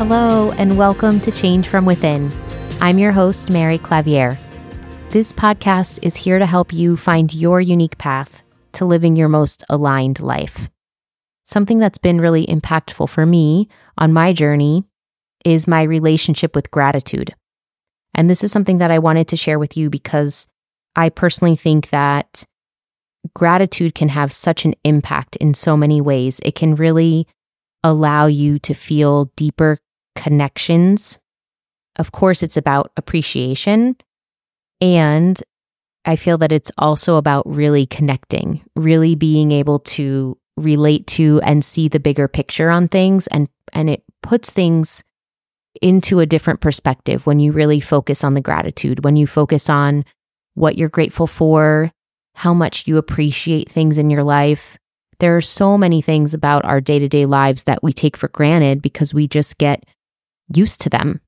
Hello, and welcome to Change from Within. I'm your host, Mary Clavieres. This podcast is here to help you find your unique path to living your most aligned life. Something that's been really impactful for me on my journey is my relationship with gratitude. And this is something that I wanted to share with you because I personally think that gratitude can have such an impact in so many ways. It can really allow you to feel deeper connections. Of course, it's about appreciation. And I feel that it's also about really connecting, really being able to relate to and see the bigger picture on things and and it puts things into a different perspective when you really focus on the gratitude, when you focus on what you're grateful for, how much you appreciate things in your life. There are so many things about our day to day lives that we take for granted because we just get used to them,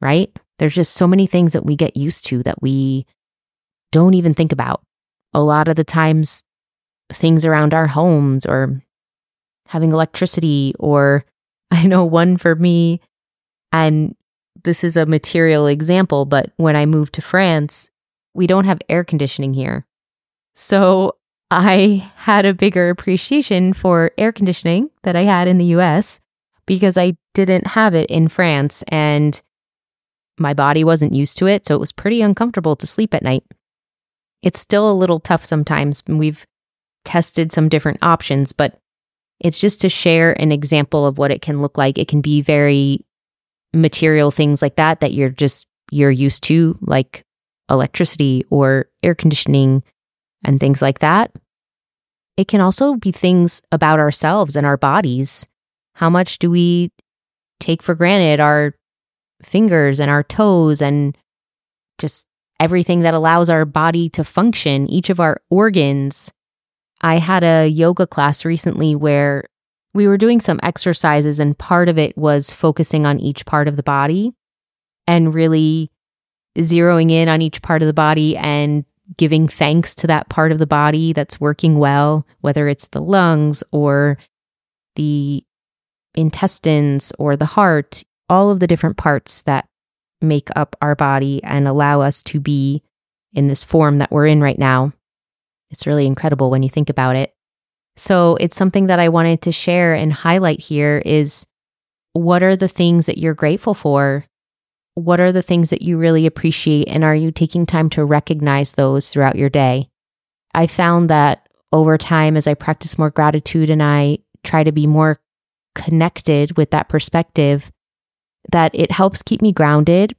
right? There's just so many things that we get used to that we don't even think about. A lot of the times, things around our homes or having electricity, or I know one for me, and this is a material example, but when I moved to France, we don't have air conditioning here. So I had a bigger appreciation for air conditioning that I had in the US because I didn't have it in France and my body wasn't used to it. So it was pretty uncomfortable to sleep at night. It's still a little tough sometimes. We've tested some different options, but it's just to share an example of what it can look like. It can be very material things like that that you're just you're used to like electricity or air conditioning and things like that. It can also be things about ourselves and our bodies. How much do we take for granted our fingers and our toes and just everything that allows our body to function, each of our organs. I had a yoga class recently where we were doing some exercises, and part of it was focusing on each part of the body and really zeroing in on each part of the body and giving thanks to that part of the body that's working well, whether it's the lungs or the intestines or the heart, all of the different parts that make up our body and allow us to be in this form that we're in right now. It's really incredible when you think about it. So, it's something that I wanted to share and highlight here is what are the things that you're grateful for? What are the things that you really appreciate and are you taking time to recognize those throughout your day? I found that over time as I practice more gratitude and I try to be more connected with that perspective that it helps keep me grounded.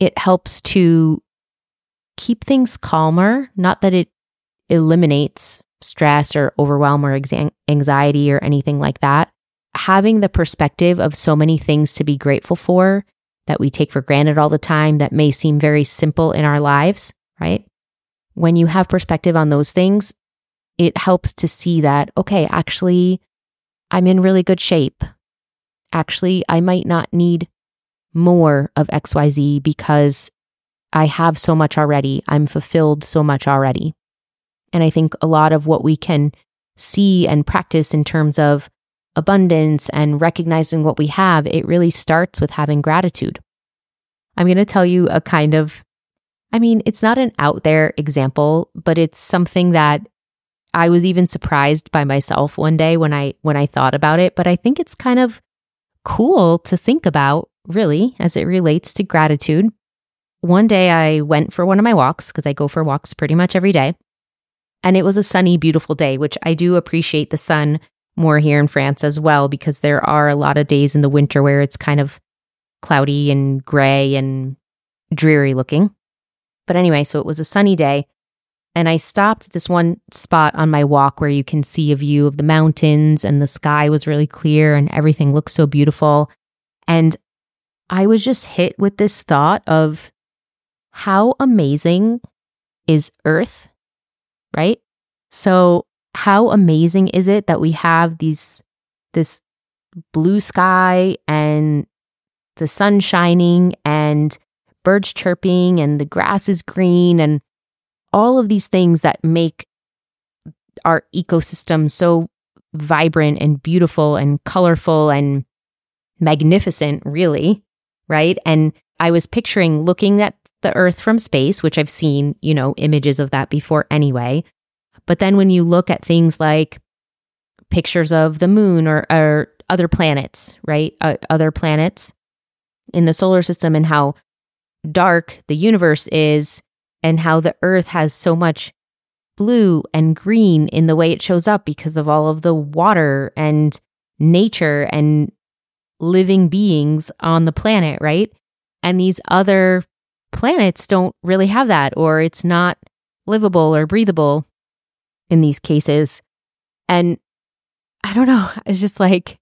It helps to keep things calmer, not that it eliminates stress or overwhelm or anxiety or anything like that. Having the perspective of so many things to be grateful for that we take for granted all the time that may seem very simple in our lives, right? When you have perspective on those things, it helps to see that, okay, actually, I'm in really good shape. Actually, I might not need more of XYZ because I have so much already. I'm fulfilled so much already. And I think a lot of what we can see and practice in terms of abundance and recognizing what we have, it really starts with having gratitude. I'm going to tell you a kind of, I mean, it's not an out there example, but it's something that I was even surprised by myself one day when I when I thought about it, but I think it's kind of cool to think about really as it relates to gratitude. One day I went for one of my walks because I go for walks pretty much every day. And it was a sunny, beautiful day, which I do appreciate the sun more here in France as well, because there are a lot of days in the winter where it's kind of cloudy and gray and dreary looking. But anyway, so it was a sunny day. And I stopped at this one spot on my walk where you can see a view of the mountains and the sky was really clear and everything looked so beautiful. And I was just hit with this thought of how amazing is Earth, right? So, how amazing is it that we have these, this blue sky and the sun shining and birds chirping and the grass is green and all of these things that make our ecosystem so vibrant and beautiful and colorful and magnificent, really, right? And I was picturing looking at the Earth from space, which I've seen, you know, images of that before anyway. But then when you look at things like pictures of the moon or, or other planets, right? Uh, other planets in the solar system and how dark the universe is and how the earth has so much blue and green in the way it shows up because of all of the water and nature and living beings on the planet, right? And these other planets don't really have that, or it's not livable or breathable in these cases. And I don't know, it's just like,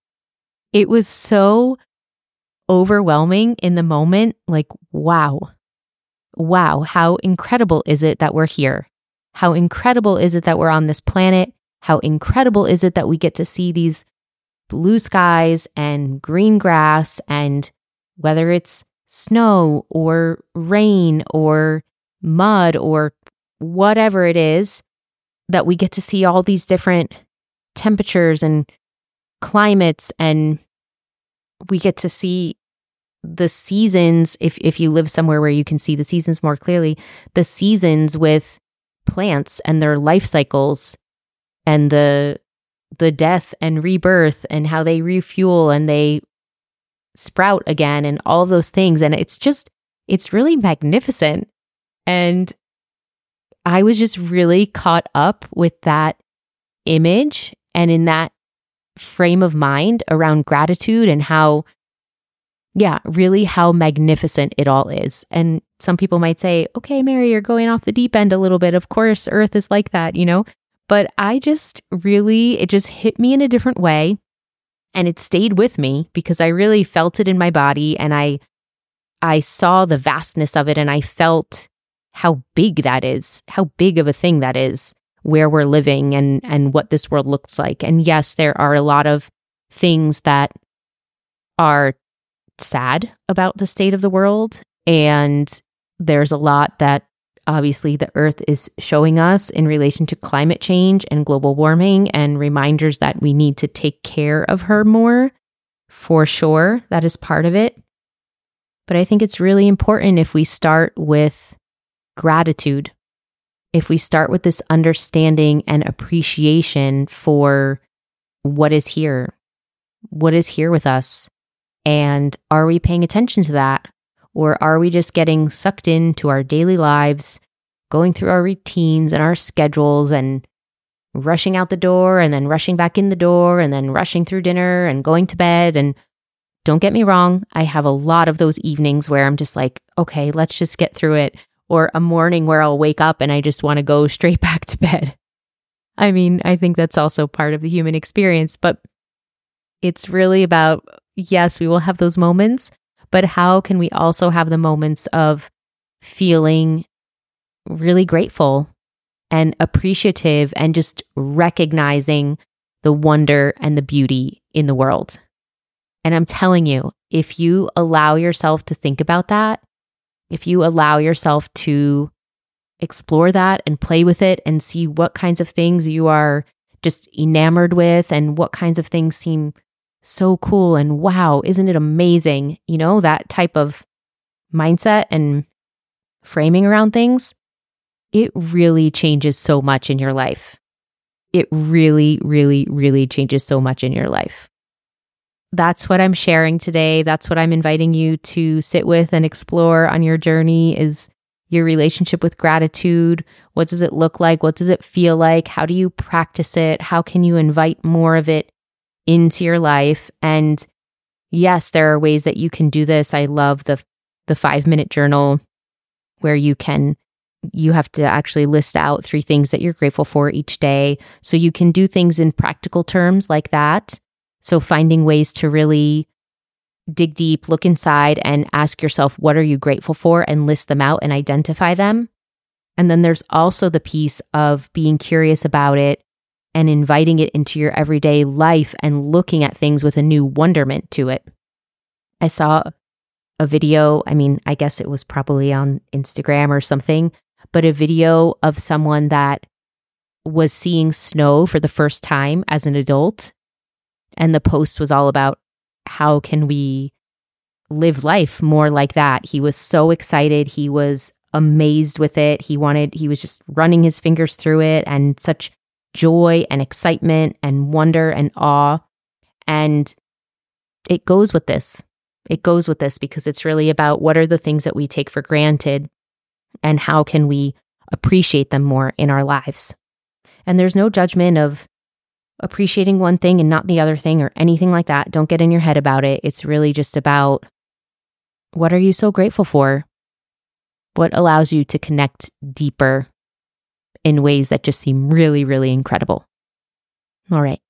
it was so overwhelming in the moment. Like, wow, wow, how incredible is it that we're here? How incredible is it that we're on this planet? How incredible is it that we get to see these blue skies and green grass and whether it's snow or rain or mud or whatever it is, that we get to see all these different temperatures and climates and we get to see the seasons if if you live somewhere where you can see the seasons more clearly the seasons with plants and their life cycles and the the death and rebirth and how they refuel and they sprout again and all those things. And it's just it's really magnificent. And i was just really caught up with that image and in that frame of mind around gratitude and how yeah, really how magnificent it all is. And some people might say, okay, Mary, you're going off the deep end a little bit. Of course, Earth is like that, you know? But I just really, it just hit me in a different way. And it stayed with me because I really felt it in my body and I, I saw the vastness of it and I felt how big that is, how big of a thing that is where we're living and, and what this world looks like. And yes, there are a lot of things that are sad about the state of the world. And there's a lot that obviously the earth is showing us in relation to climate change and global warming and reminders that we need to take care of her more. For sure, that is part of it. But I think it's really important if we start with gratitude, if we start with this understanding and appreciation for what is here, what is here with us, and are we paying attention to that? Or are we just getting sucked into our daily lives, going through our routines and our schedules and rushing out the door and then rushing back in the door and then rushing through dinner and going to bed? And don't get me wrong, I have a lot of those evenings where I'm just like, okay, let's just get through it. Or a morning where I'll wake up and I just want to go straight back to bed. I mean, I think that's also part of the human experience, but it's really about yes, we will have those moments, but how can we also have the moments of feeling really grateful and appreciative and just recognizing the wonder and the beauty in the world? And I'm telling you, if you allow yourself to think about that, if you allow yourself to explore that and play with it and see what kinds of things you are just enamored with and what kinds of things seem so cool and wow, isn't it amazing? You know, that type of mindset and framing around things, it really changes so much in your life. It really, really, really changes so much in your life. That's what I'm sharing today. That's what I'm inviting you to sit with and explore on your journey is your relationship with gratitude. What does it look like? What does it feel like? How do you practice it? How can you invite more of it into your life. And yes, there are ways that you can do this. I love the the 5-minute journal where you can you have to actually list out three things that you're grateful for each day. So you can do things in practical terms like that. So finding ways to really dig deep, look inside and ask yourself what are you grateful for and list them out and identify them. And then there's also the piece of being curious about it and inviting it into your everyday life and looking at things with a new wonderment to it. I saw a video, I mean, I guess it was probably on Instagram or something, but a video of someone that was seeing snow for the first time as an adult. And the post was all about how can we live life more like that? He was so excited. He was amazed with it. He wanted, he was just running his fingers through it and such joy and excitement and wonder and awe. And it goes with this. It goes with this because it's really about what are the things that we take for granted and how can we appreciate them more in our lives. And there's no judgment of appreciating one thing and not the other thing or anything like that. Don't get in your head about it. It's really just about what are you so grateful for? What allows you to connect deeper in ways that just seem really, really incredible? All right.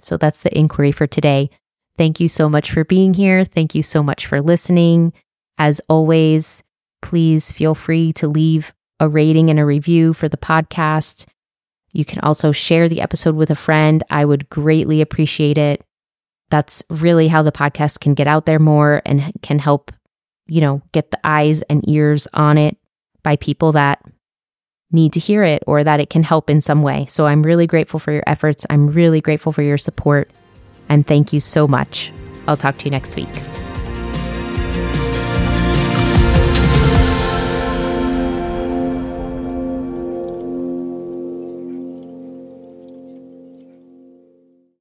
So that's the inquiry for today. Thank you so much for being here. Thank you so much for listening. As always, please feel free to leave a rating and a review for the podcast. You can also share the episode with a friend. I would greatly appreciate it. That's really how the podcast can get out there more and can help, you know, get the eyes and ears on it by people that need to hear it or that it can help in some way. So I'm really grateful for your efforts. I'm really grateful for your support. And thank you so much. I'll talk to you next week.